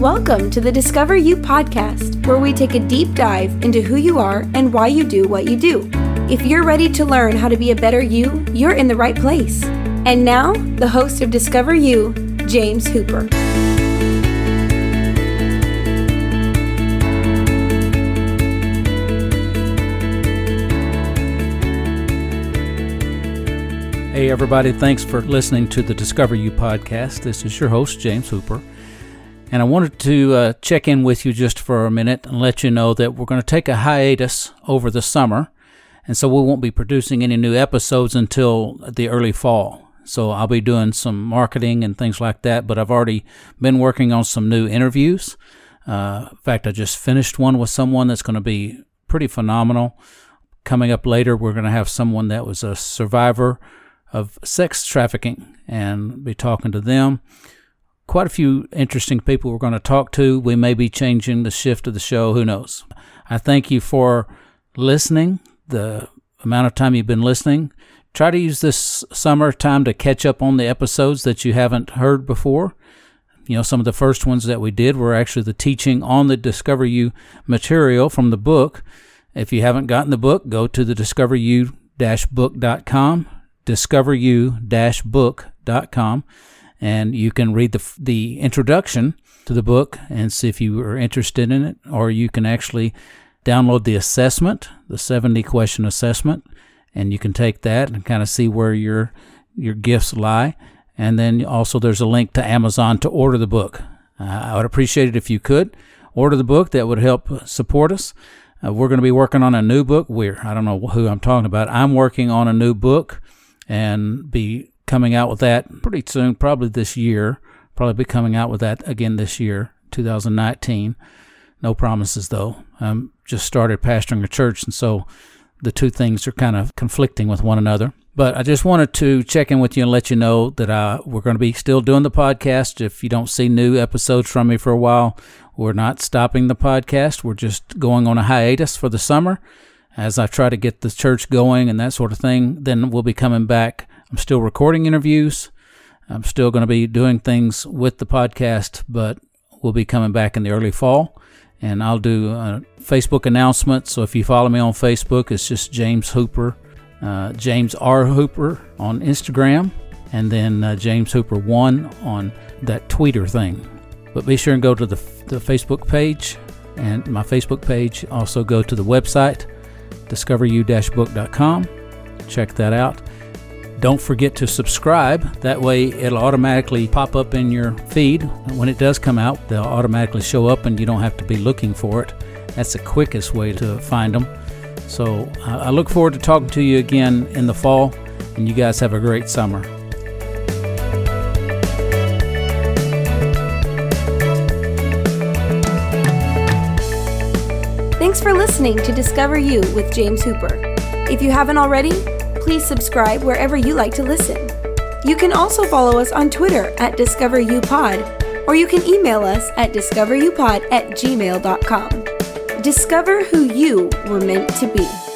Welcome to the Discover You podcast, where we take a deep dive into who you are and why you do what you do. If you're ready to learn how to be a better you, you're in the right place. And now, the host of Discover You, James Hooper. Hey, everybody, thanks for listening to the Discover You podcast. This is your host, James Hooper. And I wanted to uh, check in with you just for a minute and let you know that we're going to take a hiatus over the summer. And so we won't be producing any new episodes until the early fall. So I'll be doing some marketing and things like that, but I've already been working on some new interviews. Uh, in fact, I just finished one with someone that's going to be pretty phenomenal. Coming up later, we're going to have someone that was a survivor of sex trafficking and be talking to them. Quite a few interesting people we're going to talk to. We may be changing the shift of the show. Who knows? I thank you for listening, the amount of time you've been listening. Try to use this summer time to catch up on the episodes that you haven't heard before. You know, some of the first ones that we did were actually the teaching on the Discover You material from the book. If you haven't gotten the book, go to the discoveryou-book.com discoveryou-book.com and you can read the the introduction to the book and see if you are interested in it or you can actually download the assessment the 70 question assessment and you can take that and kind of see where your your gifts lie. And then also there's a link to Amazon to order the book. Uh, I would appreciate it if you could order the book. That would help support us. Uh, we're going to be working on a new book. We're I don't know who I'm talking about. I'm working on a new book and be coming out with that pretty soon, probably this year. Probably be coming out with that again this year, 2019. No promises though. I'm just started pastoring a church, and so the two things are kind of conflicting with one another. But I just wanted to check in with you and let you know that uh, we're going to be still doing the podcast. If you don't see new episodes from me for a while, we're not stopping the podcast. We're just going on a hiatus for the summer as I try to get the church going and that sort of thing. Then we'll be coming back. I'm still recording interviews. I'm still going to be doing things with the podcast, but we'll be coming back in the early fall. And I'll do a Facebook announcement. So if you follow me on Facebook, it's just James Hooper, uh, James R. Hooper on Instagram, and then uh, James Hooper 1 on that Twitter thing. But be sure and go to the, the Facebook page and my Facebook page. Also go to the website discoveru-book.com. Check that out. Don't forget to subscribe. That way, it'll automatically pop up in your feed. When it does come out, they'll automatically show up and you don't have to be looking for it. That's the quickest way to find them. So, I look forward to talking to you again in the fall, and you guys have a great summer. Thanks for listening to Discover You with James Hooper. If you haven't already, please subscribe wherever you like to listen. You can also follow us on Twitter at DiscoverUPod, or you can email us at discoveryoupod at gmail.com. Discover who you were meant to be.